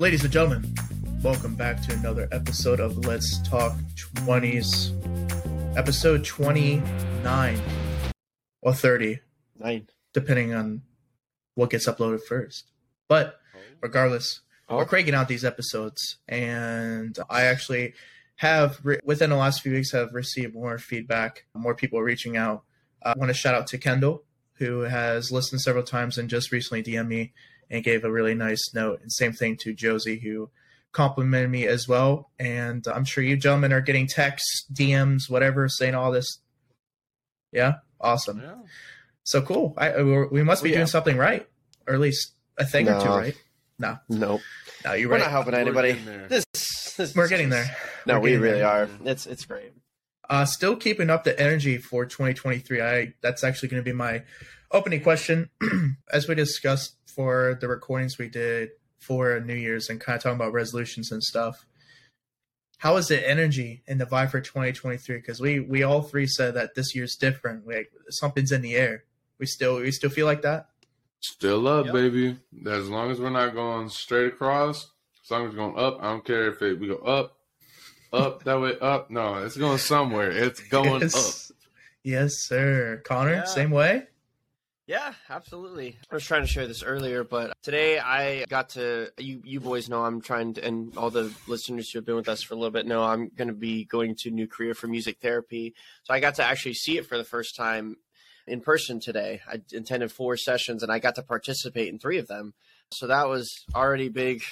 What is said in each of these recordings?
Ladies and gentlemen, welcome back to another episode of Let's Talk 20s, episode 29 or 30, Nine. depending on what gets uploaded first. But regardless, oh. we're cranking out these episodes, and I actually have, re- within the last few weeks, have received more feedback, more people reaching out. I want to shout out to Kendall, who has listened several times and just recently DM'd me and gave a really nice note. And same thing to Josie, who complimented me as well. And I'm sure you gentlemen are getting texts, DMs, whatever, saying all this. Yeah, awesome. Yeah. So cool. I, I- we're- must be Oh, yeah. doing something right, or at least a thing or two, right? No, Nope. no, you're We're right. not helping anybody. This, this We're getting there. No, We're we really there. are. It's it's great. Uh, still keeping up the energy for 2023. I that's actually going to be my opening question, as we discussed for the recordings we did for New Year's and kind of talking about resolutions and stuff. How is the energy in the vibe for 2023? Because we we all three said that this year's different. Like something's in the air. We still we still feel like that. Still up, Yep. baby. As long as we're not going straight across, as long as we're going up, I don't care if it, we go up, up, that way, up. No, it's going somewhere. It's going up. yes. yes, sir. Connor, Yeah. same way. Yeah, absolutely. I was trying to share this earlier, but today I got to you you boys know I'm trying to and all the listeners who have been with us for a little bit know I'm going to be going to new career for music therapy. So I got to actually see it for the first time in person today. I attended four sessions and I got to participate in three of them. So that was already big.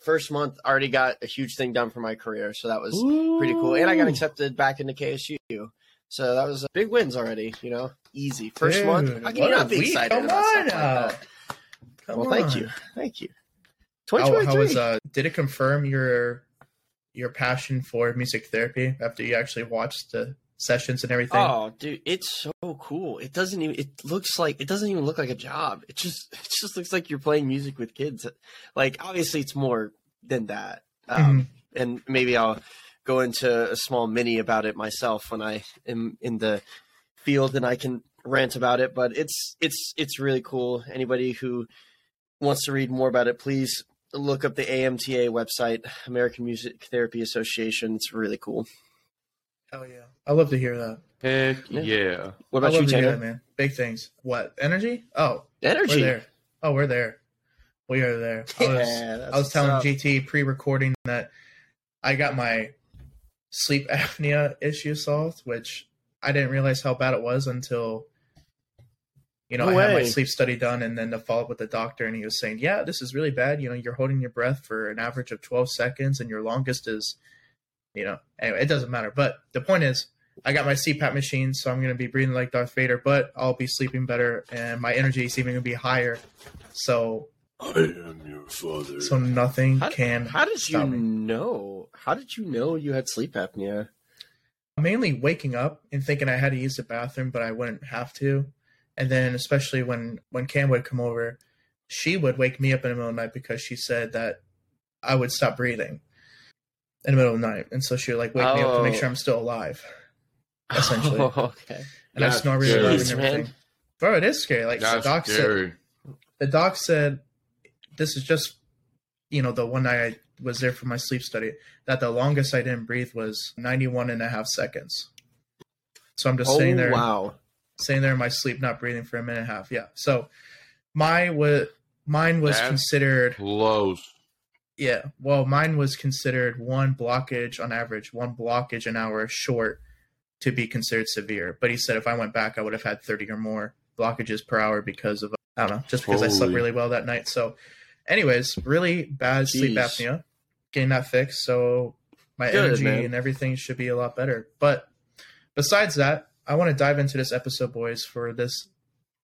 First month already got a huge thing done for my career. So that was pretty cool. And I got accepted back into KSU. So that was big wins already, you know, easy. First Dude, month. How can you not be week. excited Come about on like Come Well, thank on. you. Thank you. How, 2023. how was uh did it confirm your your passion for music therapy after you actually watched the sessions and everything? Oh, dude, it's so cool. It doesn't even. It looks like it doesn't even look like a job. It just it just looks like you're playing music with kids. Like obviously, it's more than that. Um, Mhm. And maybe I'll go into a small mini about it myself when I am in the field and I can rant about it. But it's it's it's really cool. Anybody who wants to read more about it, please look up the AMTA website, American Music Therapy Association. It's really cool. Hell yeah. I love to hear that. Heck Yeah. yeah. What I about love you, to hear that, Tanner? man. Big things. What? Energy? Oh, Energy. we're there. Oh, we're there. We are there. I was, Yeah, I was telling up. GT pre-recording that I got my sleep apnea issue solved, which I didn't realize how bad it was until you know No I had my sleep study done and then to follow up with the doctor and he was saying, "Yeah, this is really bad. You know, you're holding your breath for an average of 12 seconds and your longest is you know, anyway, it doesn't matter. But the point is I got my CPAP machine, so I'm going to be breathing like Darth Vader, but I'll be sleeping better and my energy is even going to be higher. So I am your father. so nothing How, can how did you me. know? How did you know you had sleep apnea? mainly waking up and thinking I had to use the bathroom, but I wouldn't have to. And then, especially when when Cam would come over, she would wake me up in the middle of the night because she said that I would stop breathing in the middle of the night, and so she would like wake me up to make Oh. sure I'm still alive. Essentially. Oh, okay. And I That's snore really scary. loud and Jeez, everything. Bro, it is scary. Like the That's doc said, the doc said this is just you know the one night i was there for my sleep study that the longest i didn't breathe was 91 and a half seconds. So i'm just Oh, sitting there wow. sitting there in my sleep not breathing for a minute and a half. Yeah. So my was mine was That's- considered Close. yeah. Well mine was considered one blockage on average one blockage an hour short to be considered severe. But he said if i went back i would have had 30 or more blockages per hour because of i don't know just because i slept really well that night. So anyways really bad sleep apnea getting that fixed so my Good, energy man. and everything should be a lot better but besides that i want to dive into this episode boys for this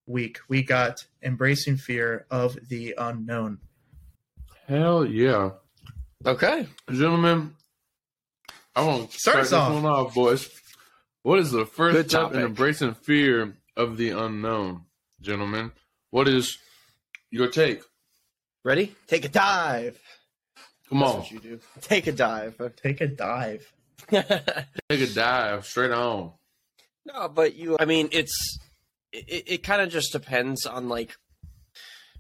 week we got embracing fear of the unknown Hell yeah. Okay. Gentlemen, I want to Start start us this off. one off, boys. What is the first Good step in embracing fear of the unknown, gentlemen? What is your take? Ready? Take a dive. Come That's on, what you do. Take a dive. take a dive take a dive straight on. no, but you. I mean, it's it. It kind of just depends on like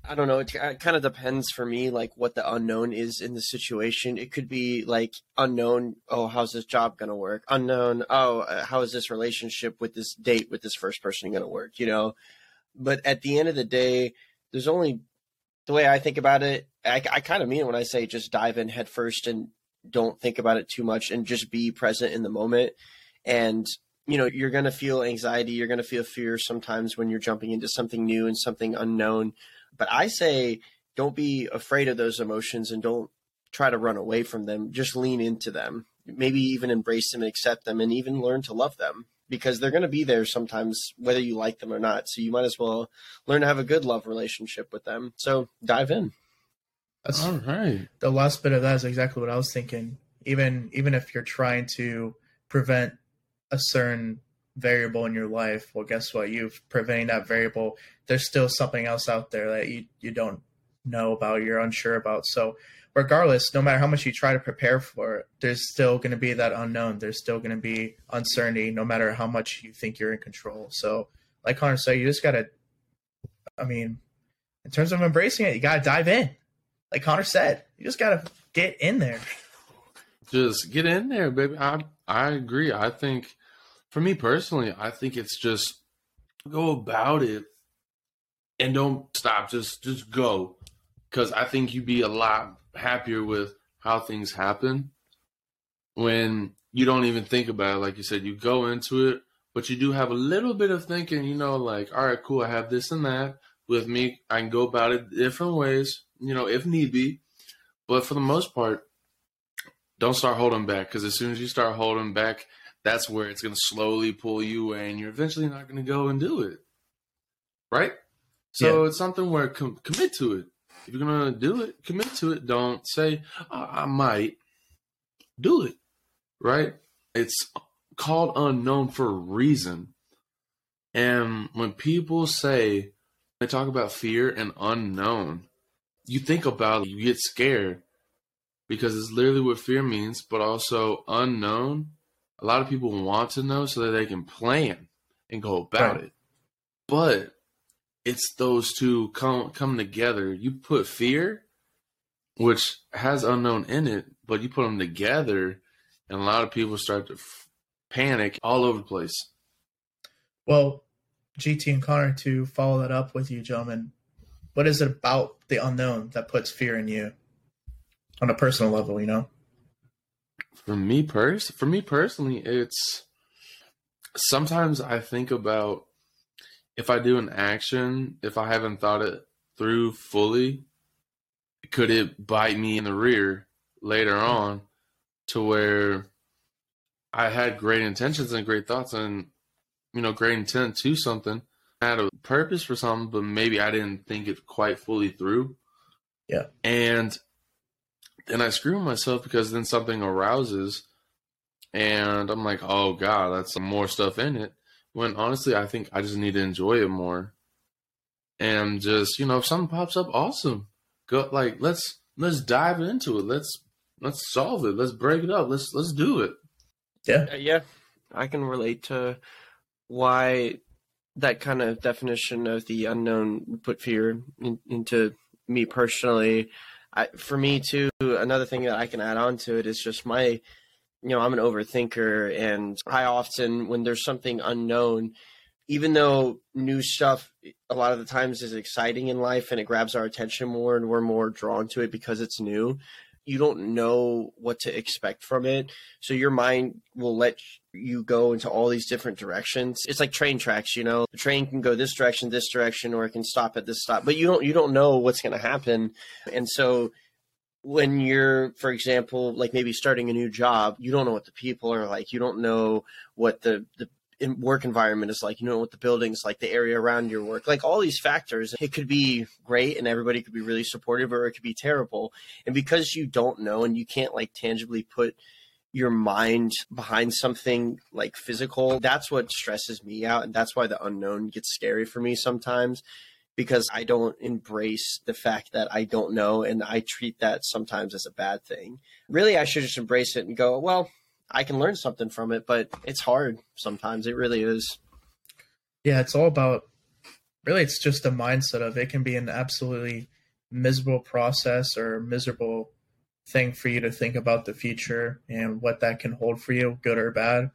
I don't know. It, it kind of depends for me, like what the unknown is in the situation. It could be like unknown. Oh, how's this job going to work? Unknown. Oh, uh, how is this relationship with this date with this first person going to work? You know, but at the end of the day, there's only the way I think about it. I, I kind of mean it when I say just dive in head first and don't think about it too much and just be present in the moment. And you know, you're going to feel anxiety, you're going to feel fear sometimes when you're jumping into something new and something unknown. But I say don't be afraid of those emotions and don't try to run away from them. Just lean into them. Maybe even embrace them and accept them and even learn to love them because they're going to be there sometimes whether you like them or not. So you might as well learn to have a good love relationship with them. So dive in. That's all right. The last bit of that is exactly what I was thinking. Even even if you're trying to prevent a certain variable in your life, well, guess what? You've preventing that variable. There's still something else out there that you you don't know about, you're unsure about. So, regardless, no matter how much you try to prepare for it, there's still going to be that unknown. There's still going to be uncertainty, no matter how much you think you're in control. So, like Connor said, you just got to. I mean, in terms of embracing it, you got to dive in. Like Connor said, you just got to get in there. Just get in there, baby. I I agree. I think for me personally, I think it's just go about it and don't stop. Just just go, because I think you'd be a lot happier with how things happen when you don't even think about it. Like you said, you go into it, but you do have a little bit of thinking. You know, like all right, cool. I have this and that with me. I can go about it different ways. You know, if need be. But for the most part, don't start holding back because as soon as you start holding back, that's where it's going to slowly pull you away and you're eventually not going to go and do it. Right? So yeah. it's something where com- commit to it. If you're going to do it, commit to it. Don't say, oh, I might. Do it. Right? It's called unknown for a reason. And when people say, they talk about fear and unknown, you think about it, you get scared because it's literally what fear means, but also unknown a lot of people want to know so that they can plan and go about right. it. But it's those two come come together. You put fear, which has unknown in it, but you put them together, and a lot of people start to f- panic all over the place. Well, GT and Connor, to follow that up with you, gentlemen, what is it about the unknown that puts fear in you on a personal level? You know. For me pers for me personally, it's sometimes I think about if I do an action, if I haven't thought it through fully, could it bite me in the rear later mm-hmm. on to where I had great intentions and great thoughts and you know great intent to something, I had a purpose for something, but maybe I didn't think it quite fully through. Yeah. And then I screw myself because then something arouses and I'm like, oh God, that's more stuff in it. When honestly, I think I just need to enjoy it more. And just, you know, if something pops up, awesome. Go like let's let's dive into it. Let's let's solve it. Let's break it up. Let's let's do it. Yeah. Uh, yeah. I can relate to why that kind of definition of the unknown put fear in, into me personally I, for me too, another thing that I can add on to it is just my, you know, I'm an overthinker, and I often, when there's something unknown, even though new stuff a lot of the times is exciting in life and it grabs our attention more and we're more drawn to it because it's new, you don't know what to expect from it. So your mind will let you go into all these different directions. It's like train tracks, you know. The train can go this direction, this direction, or it can stop at this stop. But you don't you don't know what's gonna happen. And so when you're, for example, like maybe starting a new job, you don't know what the people are like. You don't know what the, the work environment is like, you know what the building's like, the area around your work, like all these factors. It could be great and everybody could be really supportive or it could be terrible. And because you don't know and you can't like tangibly put your mind behind something like physical, that's what stresses me out. And that's why the unknown gets scary for me sometimes because I don't embrace the fact that I don't know and I treat that sometimes as a bad thing. Really, I should just embrace it and go, well, I can learn something from it, but it's hard sometimes. It really is. Yeah, it's all about really it's just a mindset of it can be an absolutely miserable process or miserable thing for you to think about the future and what that can hold for you, good or bad.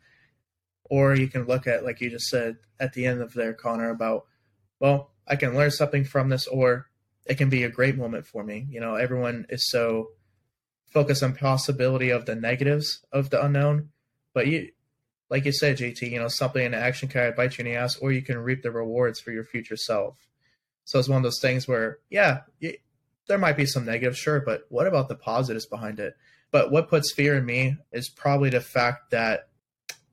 Or you can look at, like you just said at the end of there, Connor, about, well, I can learn something from this, or it can be a great moment for me. You know, everyone is so focused on possibility of the negatives of the unknown, but you, like you said, JT, you know, something in action can bite you in the ass, or you can reap the rewards for your future self. So it's one of those things where, yeah, there might be some negatives, sure, but what about the positives behind it? But what puts fear in me is probably the fact that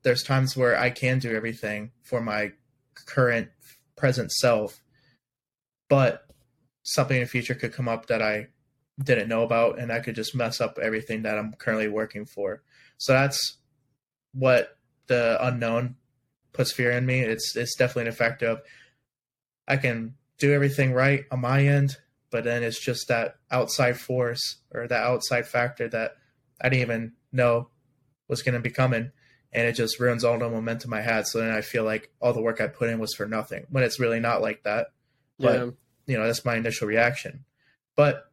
there's times where I can do everything for my current present self, but something in the future could come up that I didn't know about, and I could just mess up everything that I'm currently working for. So that's what the unknown puts fear in me. It's it's definitely an effect of I can do everything right on my end, but then it's just that outside force or that outside factor that I didn't even know was going to be coming, and it just ruins all the momentum I had. So then I feel like all the work I put in was for nothing when it's really not like that. But yeah. you know, that's my initial reaction. But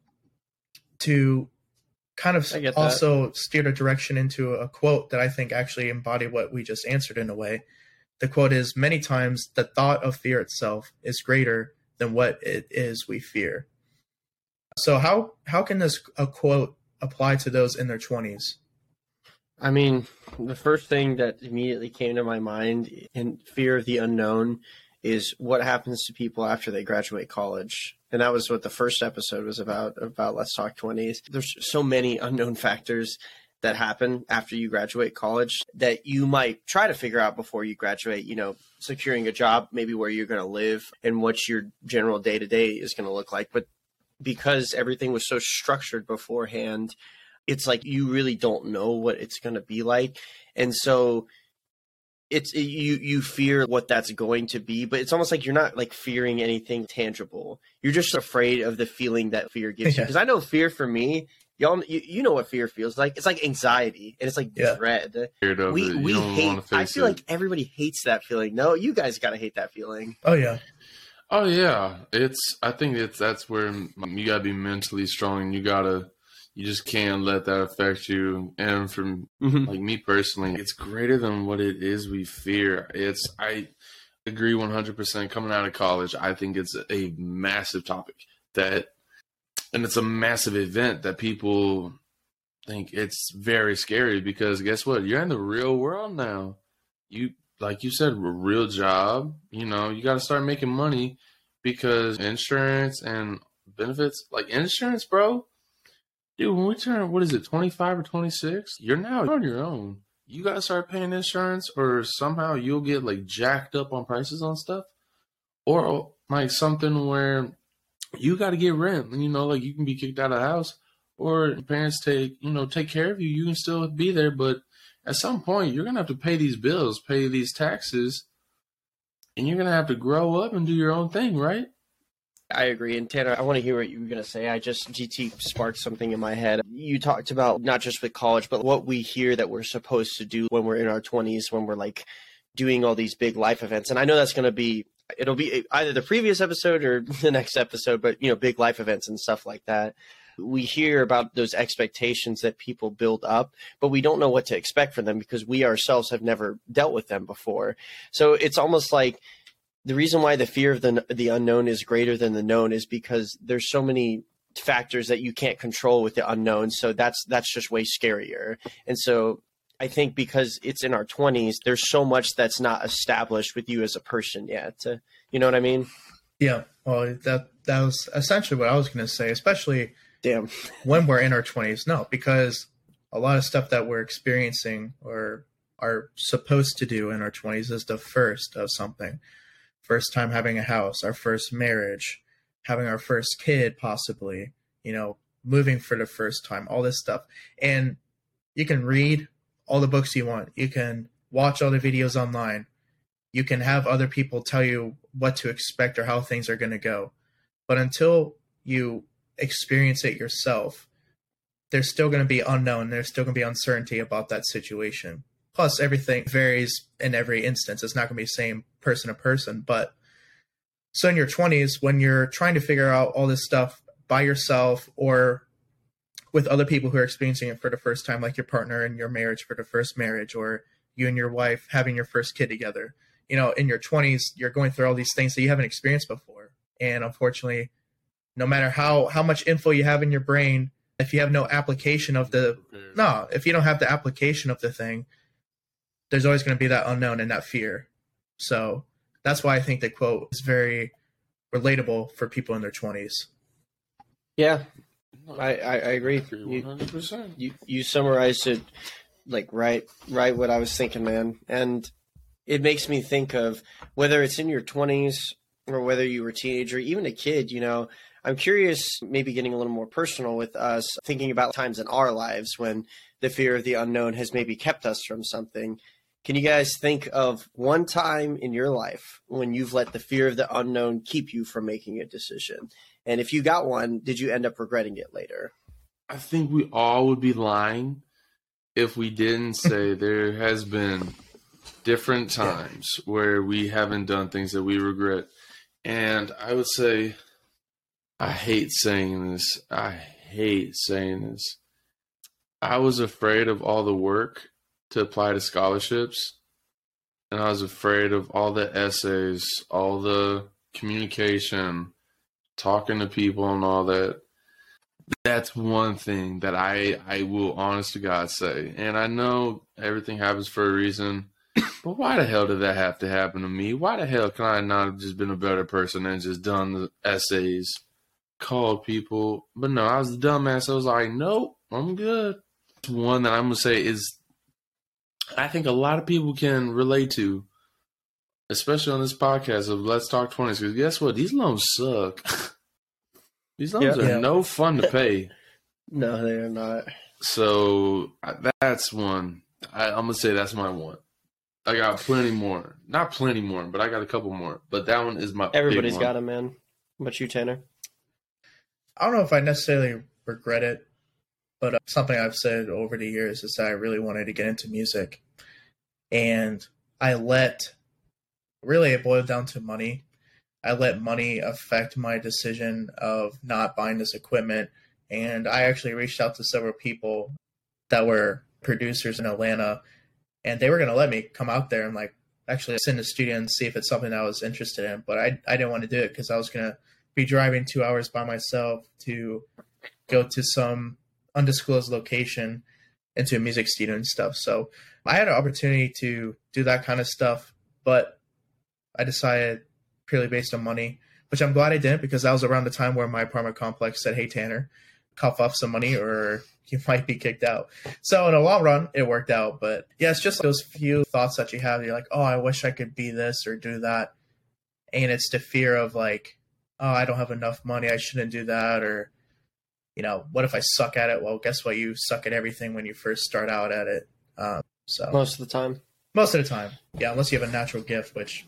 to kind of also that. steer the direction into a quote that I think actually embody what we just answered in a way. The quote is Many times the thought of fear itself is greater than what it is we fear. So how how can this a quote apply to those in their twenties? I mean, the first thing that immediately came to my mind in fear of the unknown is what happens to people after they graduate college. And that was what the first episode was about about Let's Talk 20s. There's so many unknown factors that happen after you graduate college that you might try to figure out before you graduate, you know, securing a job, maybe where you're going to live and what your general day to day is going to look like. But because everything was so structured beforehand, it's like you really don't know what it's going to be like. And so it's you you fear what that's going to be, but it's almost like you're not like fearing anything tangible. You're just afraid of the feeling that fear gives yeah. you. Because I know fear for me, y'all, you, you know what fear feels like. It's like anxiety and it's like yeah. dread. We we hate. I feel it. like everybody hates that feeling. No, you guys gotta hate that feeling. Oh yeah. Oh yeah, it's. I think it's that's where you gotta be mentally strong. and You gotta, you just can't let that affect you. And from mm-hmm. like me personally, it's greater than what it is we fear. It's. I agree one hundred percent. Coming out of college, I think it's a massive topic that, and it's a massive event that people think it's very scary because guess what? You're in the real world now. You like you said, a real job. You know, you got to start making money because insurance and benefits, like insurance, bro. Dude, when we turn, what is it, 25 or 26? You're now on your own. You got to start paying insurance, or somehow you'll get like jacked up on prices on stuff, or like something where you got to get rent. You know, like you can be kicked out of the house, or parents take, you know, take care of you. You can still be there, but at some point you're gonna have to pay these bills, pay these taxes, and you're gonna have to grow up and do your own thing, right? I agree. And Tanner, I want to hear what you were going to say. I just, GT sparked something in my head. You talked about not just with college, but what we hear that we're supposed to do when we're in our 20s, when we're like doing all these big life events. And I know that's going to be, it'll be either the previous episode or the next episode, but, you know, big life events and stuff like that we hear about those expectations that people build up, but we don't know what to expect from them because we ourselves have never dealt with them before. So it's almost like the reason why the fear of the the unknown is greater than the known is because there's so many factors that you can't control with the unknown. So that's that's just way scarier. And so I think because it's in our 20s, there's so much that's not established with you as a person yet. You know what I mean? Yeah. Well, that that was essentially what I was going to say, especially Damn. when we're in our 20s. No, because a lot of stuff that we're experiencing or are supposed to do in our 20s is the first of something. First time having a house, our first marriage, having our first kid, possibly, you know, moving for the first time, all this stuff. And you can read all the books you want, you can watch all the videos online, you can have other people tell you what to expect or how things are going to go. But until you experience it yourself, there's still going to be unknown. There's still going to be uncertainty about that situation. Plus, everything varies in every instance. It's not going to be the same person to person, but So in your 20s, when you're trying to figure out all this stuff by yourself or with other people who are experiencing it for the first time, like your partner in your marriage for the first marriage, or you and your wife having your first kid together, you know, in your 20s, you're going through all these things that you haven't experienced before. And unfortunately, no matter how how much info you have in your brain, if you have no application of the no, if you don't have the application of the thing, there's always going to be that unknown and that fear. So that's why I think the quote is very relatable for people in their 20s. Yeah, I, I, I agree. You, you, you summarized it like right right what I was thinking, man. And it makes me think of whether it's in your 20s or whether you were a teenager, even a kid, you know, I'm curious, maybe getting a little more personal with us, thinking about times in our lives when the fear of the unknown has maybe kept us from something. Can you guys think of one time in your life when you've let the fear of the unknown keep you from making a decision? And if you got one, did you end up regretting it later? I think we all would be lying if we didn't say there has been different times where we haven't done things that we regret. And I would say I hate saying this. I hate saying this. I was afraid of all the work to apply to scholarships, and I was afraid of all the essays, all the communication, talking to people, and all that. That's one thing that I I will honest to God say, and I know everything happens for a reason. But why the hell did that have to happen to me? Why the hell can I not have just been a better person and just done the essays? called people, but no, I was the dumbass. I was like, nope, I'm good. One that I'm gonna say is, I think a lot of people can relate to, especially on this podcast of Let's Talk Twenties. Because guess what? These loans suck. These loans yeah, are yeah. no fun to pay. no, they are not. So that's one. I, I'm gonna say that's my one. I got plenty more. Not plenty more, but I got a couple more. But that one is my. Everybody's got them, man. What you, Tanner? I don't know if I necessarily regret it, but uh, something I've said over the years is that I really wanted to get into music. And I let, really, it boiled down to money. I let money affect my decision of not buying this equipment. And I actually reached out to several people that were producers in Atlanta, and they were going to let me come out there and like actually send the studio and see if it's something I was interested in. But I, I didn't want to do it because I was going to be driving two hours by myself to go to some undisclosed location into a music studio and stuff. So I had an opportunity to do that kind of stuff, but I decided purely based on money, which I'm glad I didn't because that was around the time where my apartment complex said, Hey Tanner, cough off some money or you might be kicked out. So in the long run, it worked out. But yeah, it's just those few thoughts that you have. You're like, oh, I wish I could be this or do that. And it's the fear of like, oh, I don't have enough money, I shouldn't do that, or you know, what if I suck at it? Well, guess what? You suck at everything when you first start out at it. Um, so most of the time, most of the time, yeah, unless you have a natural gift, which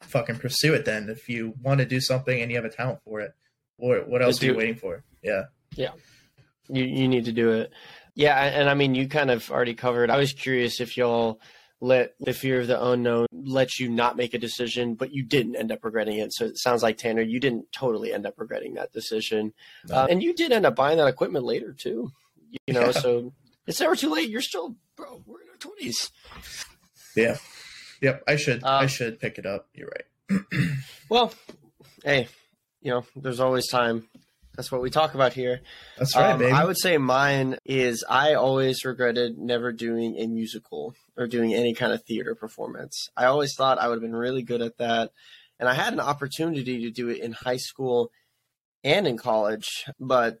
fucking pursue it. Then, if you want to do something and you have a talent for it, what what else are you waiting for? Yeah, yeah, you you need to do it. Yeah, and I mean, you kind of already covered. I was curious if y'all let the fear of the unknown let you not make a decision, but you didn't end up regretting it. So it sounds like Tanner, you didn't totally end up regretting that decision, no. uh, and you did end up buying that equipment later too. You know, yeah. so it's never too late. You're still, bro. We're in our twenties. Yeah. Yep. I should. I uh, should pick it up. You're right. well, hey, you know, there's always time. That's what we talk about here. That's right, um, baby. I would say mine is I always regretted never doing a musical or doing any kind of theater performance. I always thought I would have been really good at that. And I had an opportunity to do it in high school and in college, but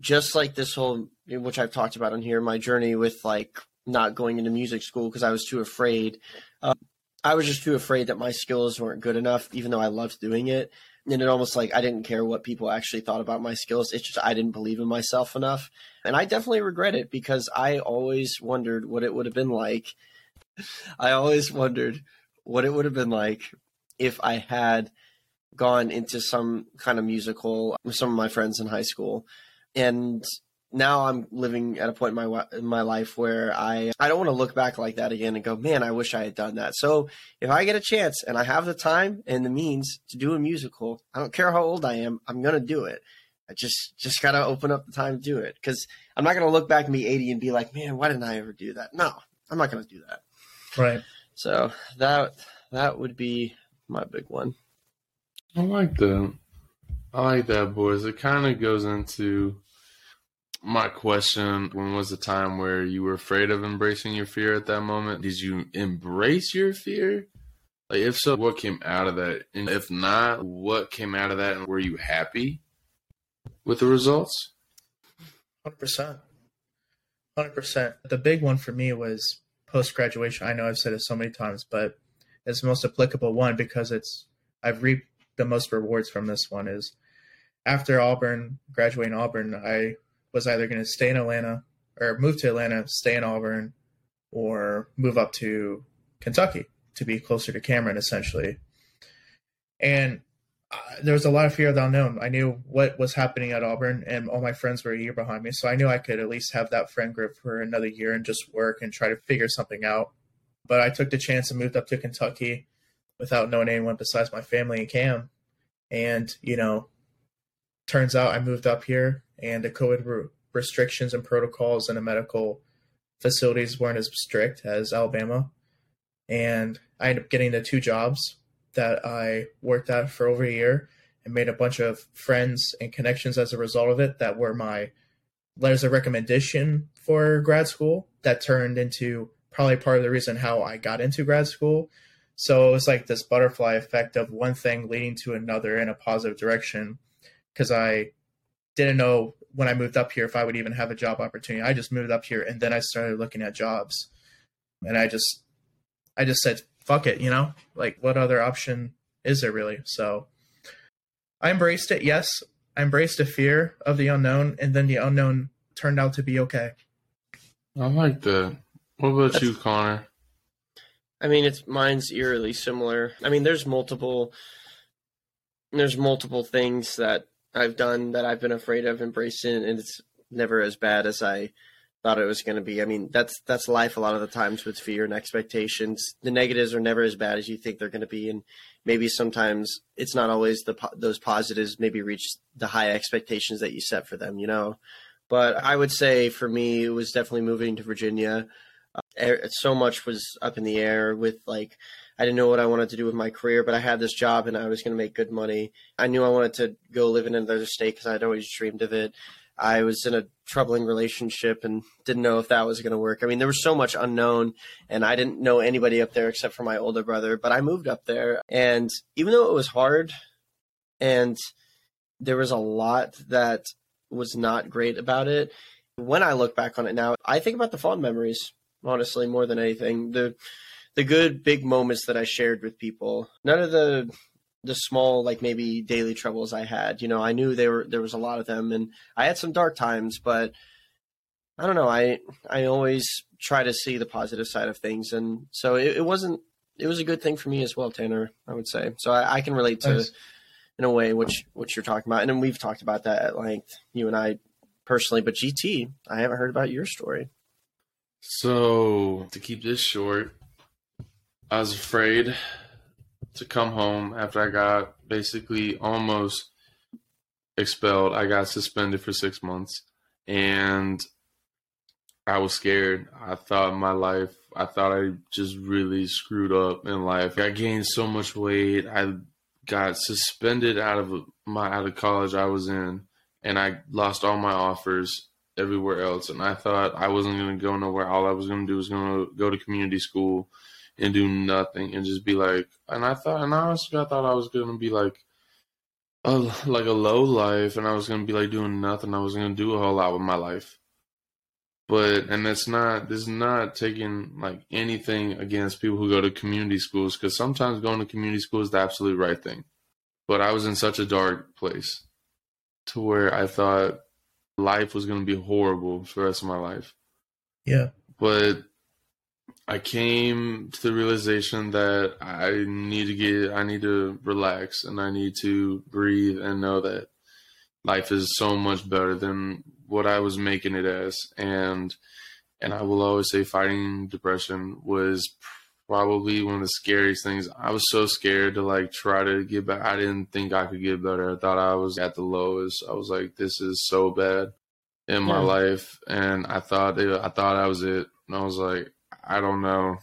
just like this whole which I've talked about on here, my journey with like not going into music school because I was too afraid. Uh, I was just too afraid that my skills weren't good enough, even though I loved doing it and it almost like I didn't care what people actually thought about my skills. It's just I didn't believe in myself enough. And I definitely regret it because I always wondered what it would have been like. I always wondered what it would have been like if I had gone into some kind of musical with some of my friends in high school. And now I'm living at a point in my in my life where I I don't want to look back like that again and go, man, I wish I had done that. So if I get a chance and I have the time and the means to do a musical, I don't care how old I am, I'm gonna do it. I just just gotta open up the time to do it because I'm not gonna look back and be 80 and be like, man, why didn't I ever do that? No, I'm not gonna do that. Right. So that that would be my big one. I like that. I like that, boys. It kind of goes into my question when was the time where you were afraid of embracing your fear at that moment? Did you embrace your fear? Like if so what came out of that? And if not what came out of that? And were you happy with the results? 100% 100% the big one for me was post graduation i know i've said it so many times but it's the most applicable one because it's i've reaped the most rewards from this one is after auburn graduating auburn i was either going to stay in Atlanta or move to Atlanta, stay in Auburn, or move up to Kentucky to be closer to Cameron, essentially. And uh, there was a lot of fear of the unknown. I knew what was happening at Auburn, and all my friends were a year behind me, so I knew I could at least have that friend group for another year and just work and try to figure something out. But I took the chance and moved up to Kentucky without knowing anyone besides my family and Cam. And you know, turns out I moved up here and the COVID re- restrictions and protocols in the medical facilities weren't as strict as Alabama. And I ended up getting the two jobs that I worked at for over a year and made a bunch of friends and connections as a result of it that were my letters of recommendation for grad school that turned into probably part of the reason how I got into grad school. So it was like this butterfly effect of one thing leading to another in a positive direction because I didn't know when I moved up here if I would even have a job opportunity. I just moved up here and then I started looking at jobs. And I just I just said, fuck it, you know? Like what other option is there really? So I embraced it, yes. I embraced a fear of the unknown and then the unknown turned out to be okay. I like that. What about That's, you, Connor? I mean it's mine's eerily similar. I mean there's multiple there's multiple things that I've done that I've been afraid of embracing, and it's never as bad as I thought it was going to be. I mean, that's that's life a lot of the times with fear and expectations. The negatives are never as bad as you think they're going to be, and maybe sometimes it's not always the those positives maybe reach the high expectations that you set for them. You know, but I would say for me, it was definitely moving to Virginia. Uh, so much was up in the air with like I didn't know what I wanted to do with my career, but I had this job and I was going to make good money. I knew I wanted to go live in another state because I'd always dreamed of it. I was in a troubling relationship and didn't know if that was going to work. I mean, there was so much unknown, and I didn't know anybody up there except for my older brother. But I moved up there, and even though it was hard, and there was a lot that was not great about it, when I look back on it now, I think about the fond memories, honestly, more than anything. The the good big moments that I shared with people. None of the the small like maybe daily troubles I had. You know, I knew there were there was a lot of them, and I had some dark times, but I don't know. I I always try to see the positive side of things, and so it, it wasn't. It was a good thing for me as well, Tanner. I would say so. I, I can relate to, nice. in a way, which what you're talking about, and then we've talked about that at length, you and I personally. But GT, I haven't heard about your story. So to keep this short, I was afraid to come home after I got basically almost expelled. I got suspended for six months and I was scared. I thought my life, I thought I just really screwed up in life. I gained so much weight. I got suspended out of my out of college I was in and I lost all my offers everywhere else and I thought I wasn't going to go nowhere. All I was going to do was going to go to community school and do nothing and just be like and I thought and honestly I thought I was gonna be like a like a low life and I was gonna be like doing nothing. I was gonna do a whole lot with my life. But and it's not this is not taking like anything against people who go to community schools because sometimes going to community school is the absolute right thing. But I was in such a dark place to where I thought life was gonna be horrible for the rest of my life. Yeah. But I came to the realization that I need to get, I need to relax and I need to breathe and know that life is so much better than what I was making it as, and and I will always say fighting depression was probably one of the scariest things. I was so scared to like try to get back. I didn't think I could get better. I thought I was at the lowest. I was like, this is so bad in my yeah. life, and I thought it, I thought I was it. And I was like, I don't know.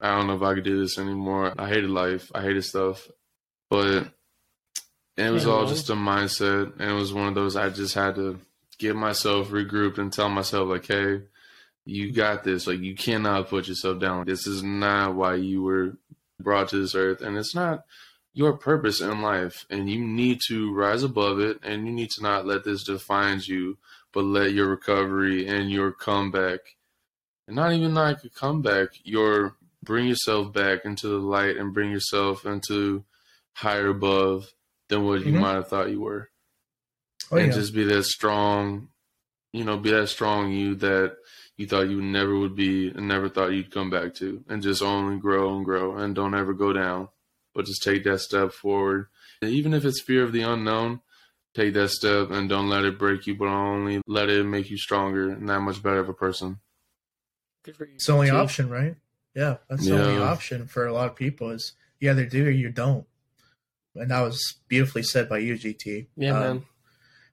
I don't know if I could do this anymore. I hated life. I hated stuff, but it was all just a mindset, and it was one of those I just had to get myself regrouped and tell myself like, hey you got this. Like you cannot put yourself down. This is not why you were brought to this earth, and it's not your purpose in life. And you need to rise above it, and you need to not let this define you, but let your recovery and your comeback, and not even like a comeback, your bring yourself back into the light and bring yourself into higher above than what mm-hmm. you might have thought you were. Oh, and yeah. just be that strong, you know, be that strong you that you thought you never would be and never thought you'd come back to and just only grow and grow and don't ever go down but just take that step forward and even if it's fear of the unknown take that step and don't let it break you but only let it make you stronger and that much better of a person it's the only option right? Yeah that's the yeah. only option for a lot of people is you either do or you don't. And that was beautifully said by you gt yeah um, man.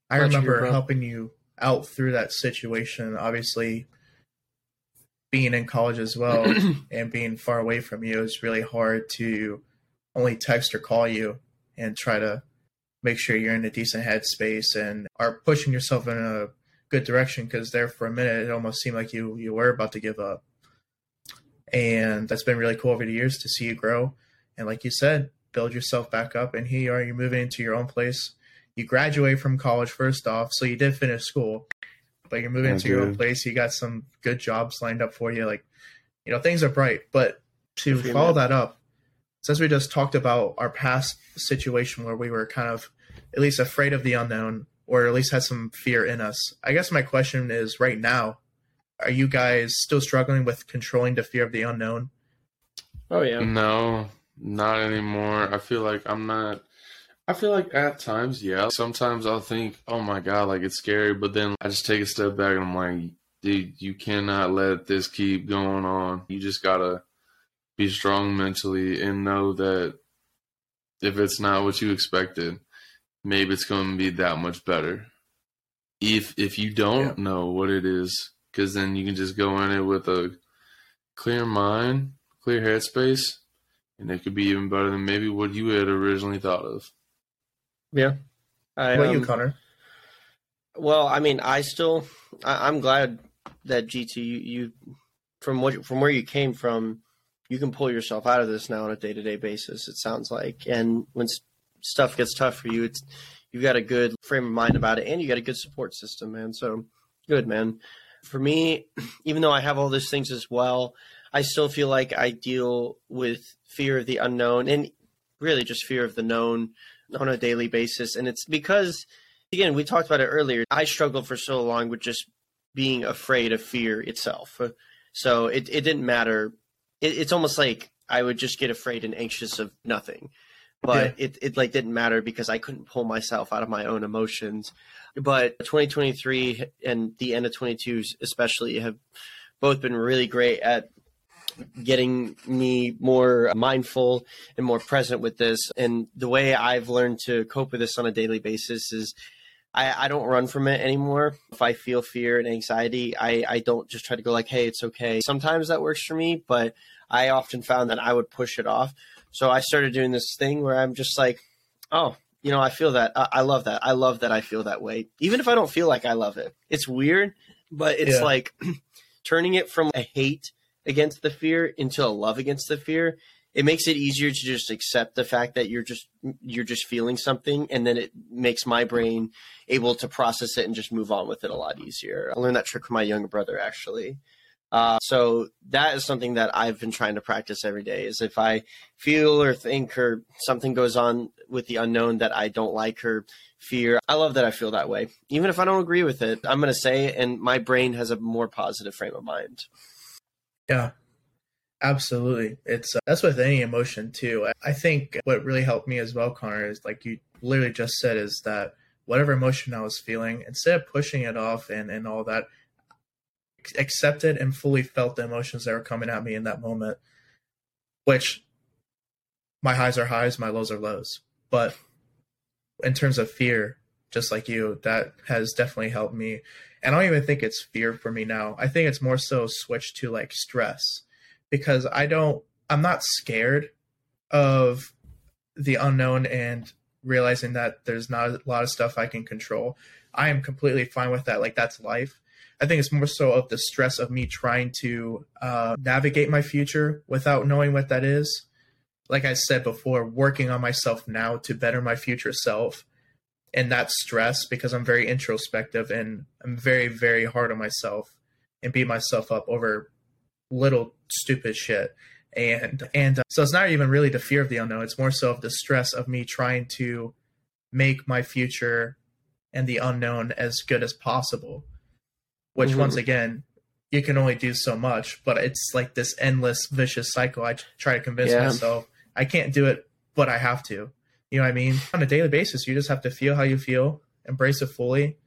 I remember helping you out through that situation obviously being in college as well and being far away from you, it's really hard to only text or call you and try to make sure you're in a decent headspace and are pushing yourself in a good direction because there for a minute it almost seemed like you you were about to give up and that's been really cool over the years to see you grow and like you said build yourself back up and here you are you're moving into your own place you graduate from college first off so you did finish school but you're moving into your own place. You got some good jobs lined up for you. Like, you know, things are bright. But to follow that up, since we just talked about our past situation where we were kind of at least afraid of the unknown or at least had some fear in us, I guess my question is right now, are you guys still struggling with controlling the fear of the unknown? Oh, yeah. No, not anymore. I feel like I'm not I feel like at times, yeah. Sometimes I'll think, oh my God, like it's scary. But then I just take a step back and I'm like, dude, you cannot let this keep going on. You just gotta be strong mentally and know that if it's not what you expected, maybe it's going to be that much better. If if you don't yeah. know what it is, because then you can just go in it with a clear mind, clear headspace, and it could be even better than maybe what you had originally thought of. Yeah. I, what um, you, Connor? Well, I mean, I still, I, am glad that GT, you, you, from what, from where you came from, you can pull yourself out of this now on a day to day basis. It sounds like, and when stuff gets tough for you, it's you've got a good frame of mind about it, and you got a good support system, man. So good, man. For me, even though I have all those things as well, I still feel like I deal with fear of the unknown and really just fear of the known on a daily basis. And it's because, again, we talked about it earlier. I struggled for so long with just being afraid of fear itself. So it, it didn't matter. It, it's almost like I would just get afraid and anxious of nothing. But yeah. it, it like didn't matter because I couldn't pull myself out of my own emotions. But 2023 and the end of 22 especially have both been really great at getting me more mindful and more present with this. And the way I've learned to cope with this on a daily basis is I, I don't run from it anymore. If I feel fear and anxiety, I, I don't just try to go like, hey, it's okay. Sometimes that works for me, but I often found that I would push it off. So I started doing this thing where I'm just like, oh, you know, I feel that. I, I love that. I love that I feel that way. Even if I don't feel like I love it. It's weird, but it's yeah. like turning it from a hate against the fear into a love against the fear it makes it easier to just accept the fact that you're just you're just feeling something and then it makes my brain able to process it and just move on with it a lot easier i learned that trick from my younger brother actually uh, so that is something that i've been trying to practice every day is if i feel or think or something goes on with the unknown that i don't like or fear i love that i feel that way even if i don't agree with it i'm going to say it and my brain has a more positive frame of mind yeah, absolutely. It's uh, that's with any emotion too. I think what really helped me as well, Connor, is like you literally just said, is that whatever emotion I was feeling, instead of pushing it off and, and all that, accepted and fully felt the emotions that were coming at me in that moment, which my highs are highs, my lows are lows. But in terms of fear, just like you, that has definitely helped me. And I don't even think it's fear for me now. I think it's more so switched to like stress because I don't, I'm not scared of the unknown and realizing that there's not a lot of stuff I can control. I am completely fine with that. Like that's life. I think it's more so of the stress of me trying to uh, navigate my future without knowing what that is. Like I said before, working on myself now to better my future self. And that stress because I'm very introspective and I'm very, very hard on myself and beat myself up over little stupid shit. And and uh, so it's not even really the fear of the unknown. It's more so of the stress of me trying to make my future and the unknown as good as possible which mm-hmm. once again you can only do so much but it's like this endless vicious cycle i try to convince yeah. myself i can't do it but i have to you know what i mean on a daily basis you just have to feel how you feel embrace it fully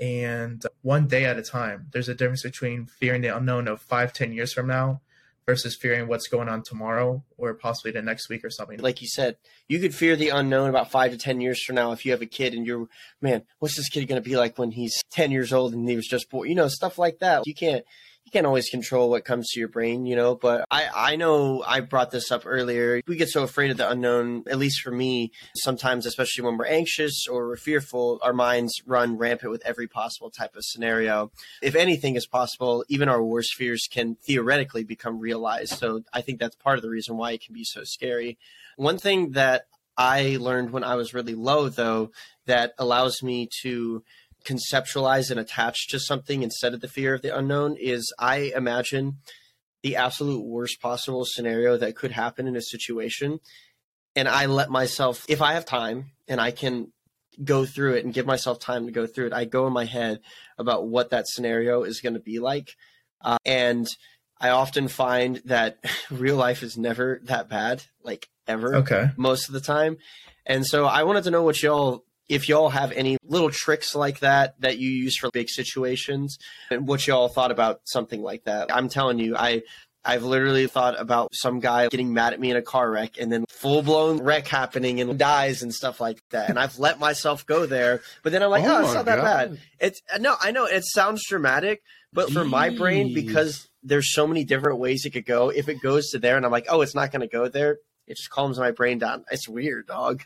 and one day at a time there's a difference between fearing the unknown of five ten years from now versus fearing what's going on tomorrow or possibly the next week or something. Like you said, you could fear the unknown about five to 10 years from now if you have a kid and you're, man, what's this kid going to be like when he's 10 years old and he was just born? You know, stuff like that. You can't, you can't always control what comes to your brain, you know, but I, I know I brought this up earlier. We get so afraid of the unknown, at least for me, sometimes, especially when we're anxious or we're fearful, our minds run rampant with every possible type of scenario. If anything is possible, even our worst fears can theoretically become realized. So I think that's part of the reason why it can be so scary. One thing that I learned when I was really low, though, that allows me to conceptualize and attach to something instead of the fear of the unknown is I imagine the absolute worst possible scenario that could happen in a situation. And I let myself, if I have time and I can go through it and give myself time to go through it, I go in my head about what that scenario is going to be like. Uh, and I often find that real life is never that bad, like ever. Okay. Most of the time. And so I wanted to know what y'all if y'all have any little tricks like that that you use for big situations and what y'all thought about something like that. I'm telling you, I I've literally thought about some guy getting mad at me in a car wreck and then full blown wreck happening and dies and stuff like that. And I've let myself go there, but then I'm like, oh, oh it's not God. that bad. It's uh, no, I know it sounds dramatic, but Jeez. for my brain, because there's so many different ways it could go, if it goes to there and I'm like, oh, it's not going to go there, it just calms my brain down. It's weird, dog.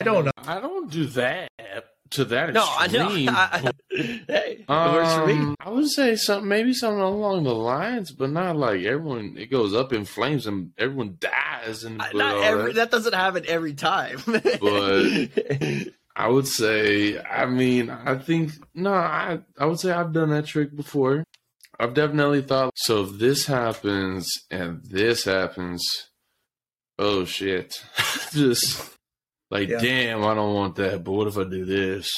I don't know. I don't do that to that no, extreme. I know. Hey, um, works for me. Um, I would say something, maybe something along the lines, but not like everyone. It goes up in flames and everyone dies. And not every, that. that doesn't happen every time. but I would say, I mean, I think no, I I would say I've done that trick before. I've definitely thought so. If this happens and this happens, oh shit, just like, yeah. damn, I don't want that. But what if I do this?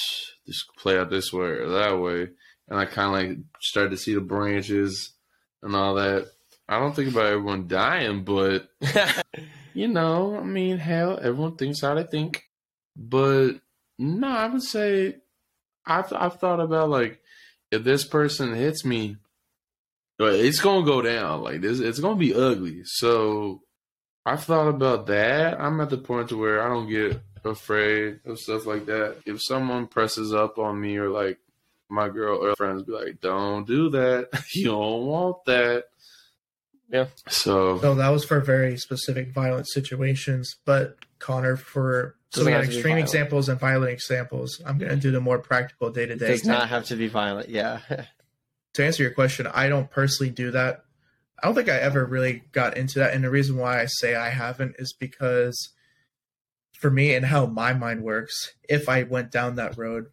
Just play out this way or that way. And I kind of like start to see the branches and all that. I don't think about everyone dying, but you know, I mean, hell, everyone thinks how they think. But no, I would say I've I've thought about like if this person hits me, it's gonna go down. Like this, it's gonna be ugly. So I've thought about that. I'm at the point to where I don't get afraid of stuff like that. If someone presses up on me or like my girl or friends be like, "Don't do that. you don't want that." Yeah. So. No, that was for very specific violent situations. But Connor, for so we got extreme examples and violent examples. I'm going to do the more practical day to day. Does not have to be violent. Yeah. to answer your question, I don't personally do that. I don't think I ever really got into that. And the reason why I say I haven't is because for me and how my mind works, if I went down that road,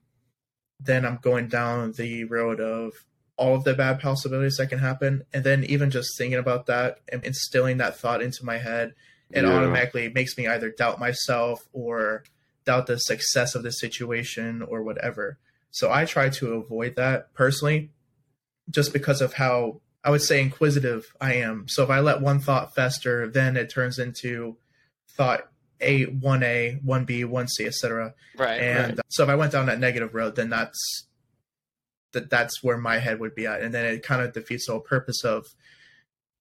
then I'm going down the road of all of the bad possibilities that can happen. And then even just thinking about that and instilling that thought into my head, it yeah. automatically makes me either doubt myself or doubt the success of the situation or whatever. So I try to avoid that personally, just because of how I would say inquisitive I am. So if I let one thought fester, then it turns into thought a one A, one B, one C, etc. Right. And right. so if I went down that negative road, then that's that that's where my head would be at, and then it kind of defeats the whole purpose of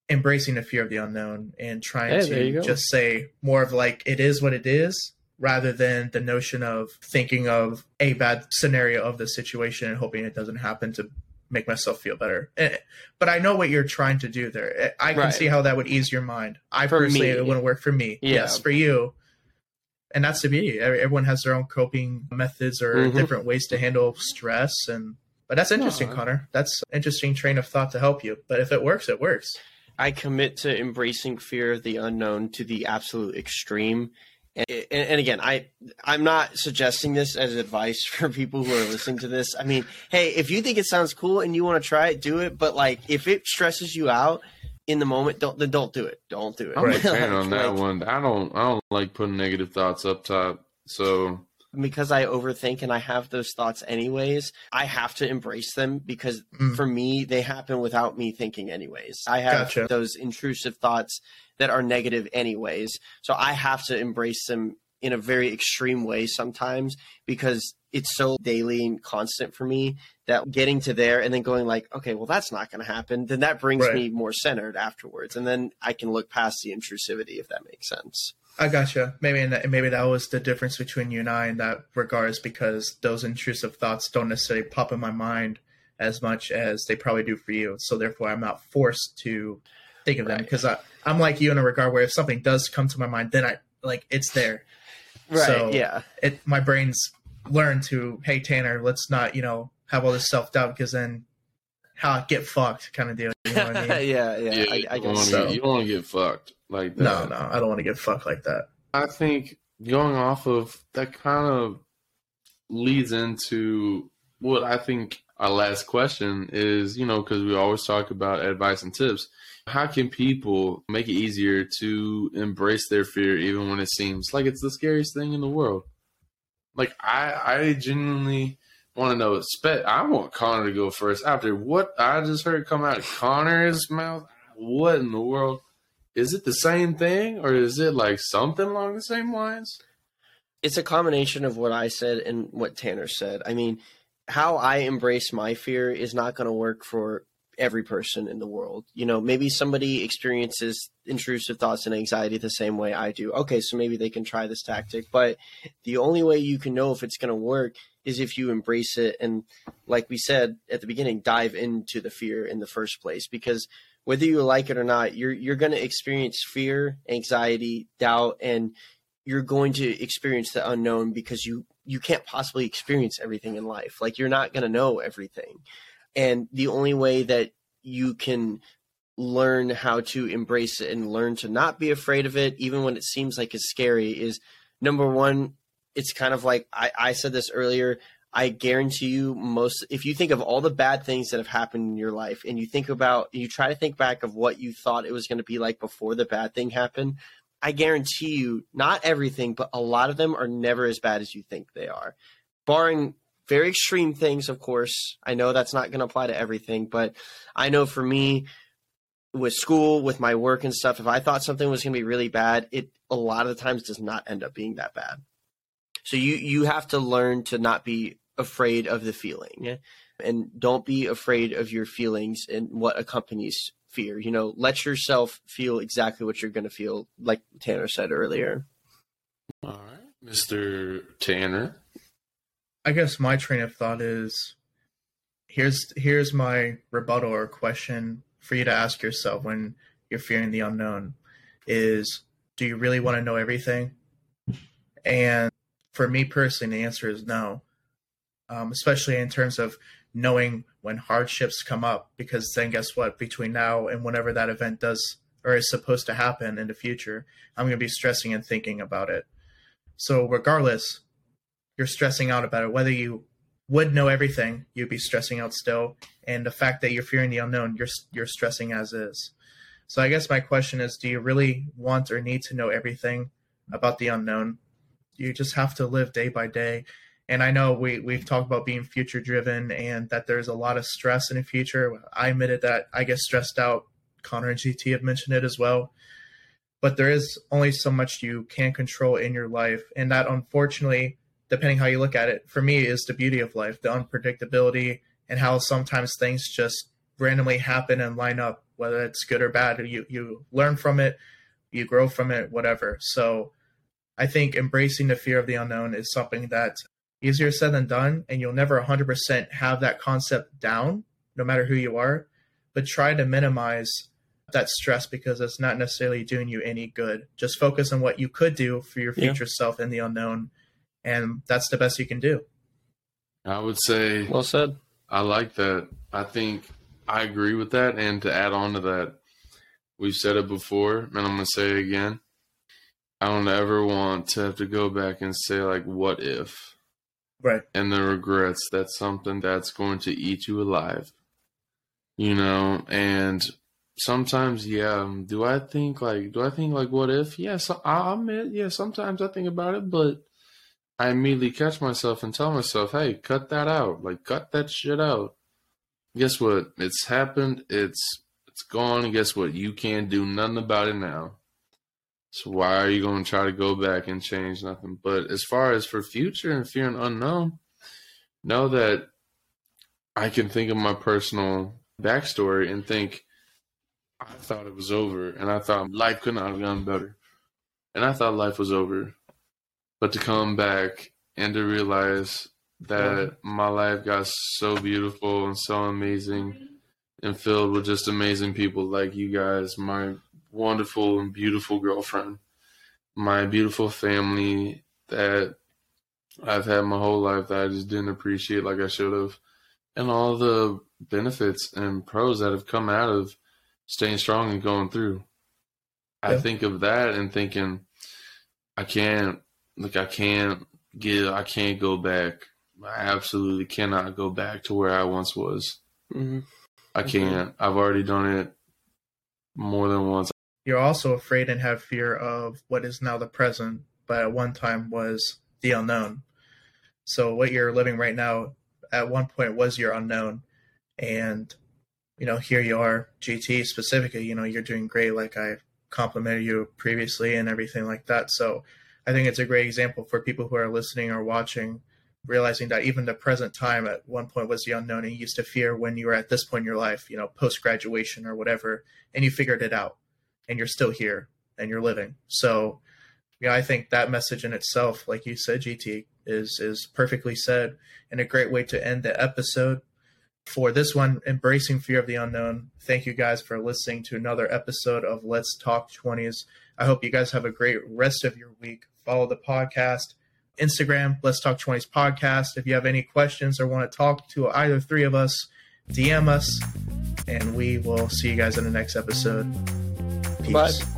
embracing the fear of the unknown and trying Hey, to just say more of like it is what it is rather than the notion of thinking of a bad scenario of the situation and hoping it doesn't happen to make myself feel better. Eh, But I know what you're trying to do there. Eh, I can Right. see how that would ease your mind. I For personally, me. it wouldn't work for me. Yeah. Yes, for you. And that's the beauty. Everyone has their own coping methods or Mhm. different ways to handle stress. And but that's interesting, No. Connor. That's an interesting train of thought to help you. But if it works, it works. I commit to embracing fear of the unknown to the absolute extreme. And, and, and again, I I'm not suggesting this as advice for people who are listening to this. I mean, hey, if you think it sounds cool and you want to try it, do it. But like, if it stresses you out in the moment, don't then don't do it. Don't do it. I'm a Right. fan on that Like, one. I don't I don't like putting negative thoughts up top. So because I overthink and I have those thoughts anyways, I have to embrace them because Mm. for me, they happen without me thinking anyways. I have Gotcha. those intrusive thoughts that are negative anyways. So I have to embrace them in a very extreme way sometimes because it's so daily and constant for me that getting to there and then going like, okay, well that's not going to happen. Then that brings Right. me more centered afterwards. And then I can look past the intrusivity if that makes sense. I gotcha. Maybe and that, maybe that was the difference between you and I in that regards because those intrusive thoughts don't necessarily pop in my mind as much as they probably do for you. So therefore, I'm not forced to think of them Right. because I I'm like you in a regard where if something does come to my mind, then I like it's there. Right. So- yeah. It my brain's learned to hey Tanner, let's not you know have all this self doubt because then how get fucked kind of deal. You know what I mean? yeah, yeah. yeah, I, I you guess wanna so. get- you don't want to get fucked like that. no, no, I don't want to get fucked like that. I think going off of that kind of leads into what I think our last question is, you know, because we always talk about advice and tips. How can people make it easier to embrace their fear even when it seems like it's the scariest thing in the world? Like I I genuinely want to know spe- I want Connor to go first after what I just heard come out of Connor's mouth. What in the world? Is it the same thing or is it like something along the same lines? it's a combination of what I said and what Tanner said. I mean, how I embrace my fear is not going to work for every person in the world. You know, maybe somebody experiences intrusive thoughts and anxiety the same way I do. Okay, so maybe they can try this tactic, but the only way you can know if it's going to work is if you embrace it and like we said at the beginning, dive into the fear in the first place because whether you like it or not, you're you're going to experience fear, anxiety, doubt and you're going to experience the unknown because you you can't possibly experience everything in life like you're not going to know everything and the only way that you can learn how to embrace it and learn to not be afraid of it even when it seems like it's scary is number one it's kind of like i, I said this earlier i guarantee you most if you think of all the bad things that have happened in your life and you think about you try to think back of what you thought it was going to be like before the bad thing happened I guarantee you, not everything, but a lot of them are never as bad as you think they are. Barring very extreme things, of course. I know that's not going to apply to everything, but I know for me, with school, with my work and stuff, if I thought something was going to be really bad, it a lot of the times does not end up being that bad. So you you have to learn to not be afraid of the feeling, and don't be afraid of your feelings and what accompanies fear. You know, let yourself feel exactly what you're going to feel, like Tanner said earlier. All right, Mr. Tanner. I guess my train of thought is here's here's my rebuttal or question for you to ask yourself when you're fearing the unknown is do you really want to know everything? And for me personally, the answer is no. Um, especially in terms of knowing when hardships come up, because then guess what? Between now and whenever that event does or is supposed to happen in the future, I'm going to be stressing and thinking about it. So regardless, you're stressing out about it. Whether you would know everything, you'd be stressing out still. And the fact that you're fearing the unknown, you're you're stressing as is. So I guess my question is, do you really want or need to know everything about the unknown? You just have to live day by day. And I know we we've talked about being future driven and that there's a lot of stress in the future. I admitted that I get stressed out. Connor and GT have mentioned it as well. but there is only so much you can control in your life. And that, unfortunately, depending how you look at it, for me, is the beauty of life the unpredictability and how sometimes things just randomly happen and line up, whether it's good or bad. You, you learn from it, you grow from it, whatever. So I think embracing the fear of the unknown is something that's easier said than done. And you'll never 100% have that concept down, no matter who you are. But try to minimize that stress because it's not necessarily doing you any good. Just focus on what you could do for your future yeah. self in the unknown. And that's the best you can do. I would say, well said. I like that. I think I agree with that. And to add on to that, we've said it before, and I'm going to say it again. I don't ever want to have to go back and say, like, what if? Right. And the regrets. That's something that's going to eat you alive. You know, and sometimes, yeah. Um, do I think like, do I think like, what if? Yes, yeah, so I admit, yeah. Sometimes I think about it, but I immediately catch myself and tell myself, "Hey, cut that out. Like, cut that shit out." Guess what? It's happened. It's it's gone. And guess what? You can't do nothing about it now. So why are you going to try to go back and change nothing? But as far as for future and fear and unknown, know that I can think of my personal backstory and think I thought it was over, and I thought life could not have gone better, and I thought life was over, but to come back and to realize that my life got so beautiful and so amazing and filled with just amazing people like you guys, my wonderful and beautiful girlfriend, my beautiful family that I've had my whole life that I just didn't appreciate like I should have, and all the benefits and pros that have come out of staying strong and going through. Yeah. I think of that and thinking, I can't, like, I can't get, I can't go back. I absolutely cannot go back to where I once was. Mm-hmm. I can't. Mm-hmm. I've already done it more than once. You're also afraid and have fear of what is now the present, but at one time was the unknown. So what you're living right now at one point was your unknown. And you know, here you are, GT specifically, you know, you're doing great. Like I complimented you previously and everything like that. So I think it's a great example for people who are listening or watching, realizing that even the present time at one point was the unknown and you used to fear when you were at this point in your life, you know, post graduation or whatever, and you figured it out and you're still here and you're living. So, yeah, I think that message in itself, like you said, GT, is is perfectly said and a great way to end the episode for this one, Embracing Fear of the Unknown. Thank you guys for listening to another episode of Let's Talk 20s. I hope you guys have a great rest of your week. Follow the podcast, Instagram, Let's Talk 20s podcast. If you have any questions or want to talk to either three of us, DM us, and we will see you guys in the next episode. Peace. Bye.